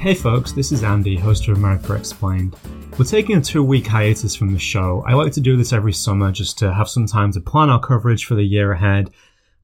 Hey folks, this is Andy, host of America Explained. We're taking a two week hiatus from the show. I like to do this every summer just to have some time to plan our coverage for the year ahead.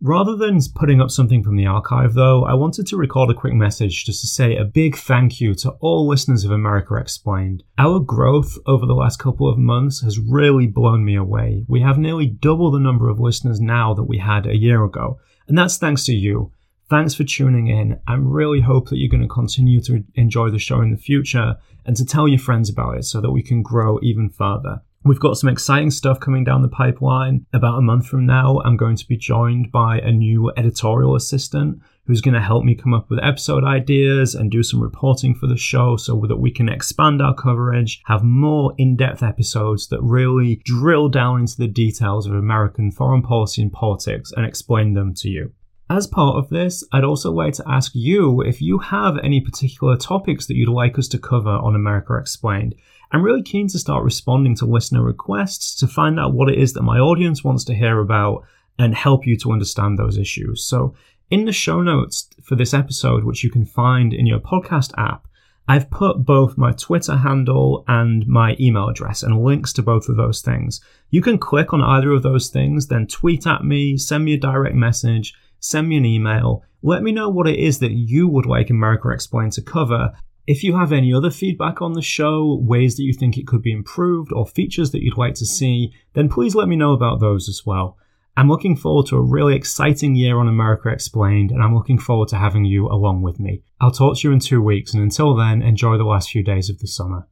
Rather than putting up something from the archive, though, I wanted to record a quick message just to say a big thank you to all listeners of America Explained. Our growth over the last couple of months has really blown me away. We have nearly double the number of listeners now that we had a year ago, and that's thanks to you. Thanks for tuning in. I really hope that you're going to continue to enjoy the show in the future and to tell your friends about it so that we can grow even further. We've got some exciting stuff coming down the pipeline. About a month from now, I'm going to be joined by a new editorial assistant who's going to help me come up with episode ideas and do some reporting for the show so that we can expand our coverage, have more in depth episodes that really drill down into the details of American foreign policy and politics and explain them to you. As part of this, I'd also like to ask you if you have any particular topics that you'd like us to cover on America Explained. I'm really keen to start responding to listener requests to find out what it is that my audience wants to hear about and help you to understand those issues. So, in the show notes for this episode, which you can find in your podcast app, I've put both my Twitter handle and my email address and links to both of those things. You can click on either of those things, then tweet at me, send me a direct message, send me an email. Let me know what it is that you would like America Explained to cover. If you have any other feedback on the show, ways that you think it could be improved, or features that you'd like to see, then please let me know about those as well. I'm looking forward to a really exciting year on America Explained, and I'm looking forward to having you along with me. I'll talk to you in two weeks, and until then, enjoy the last few days of the summer.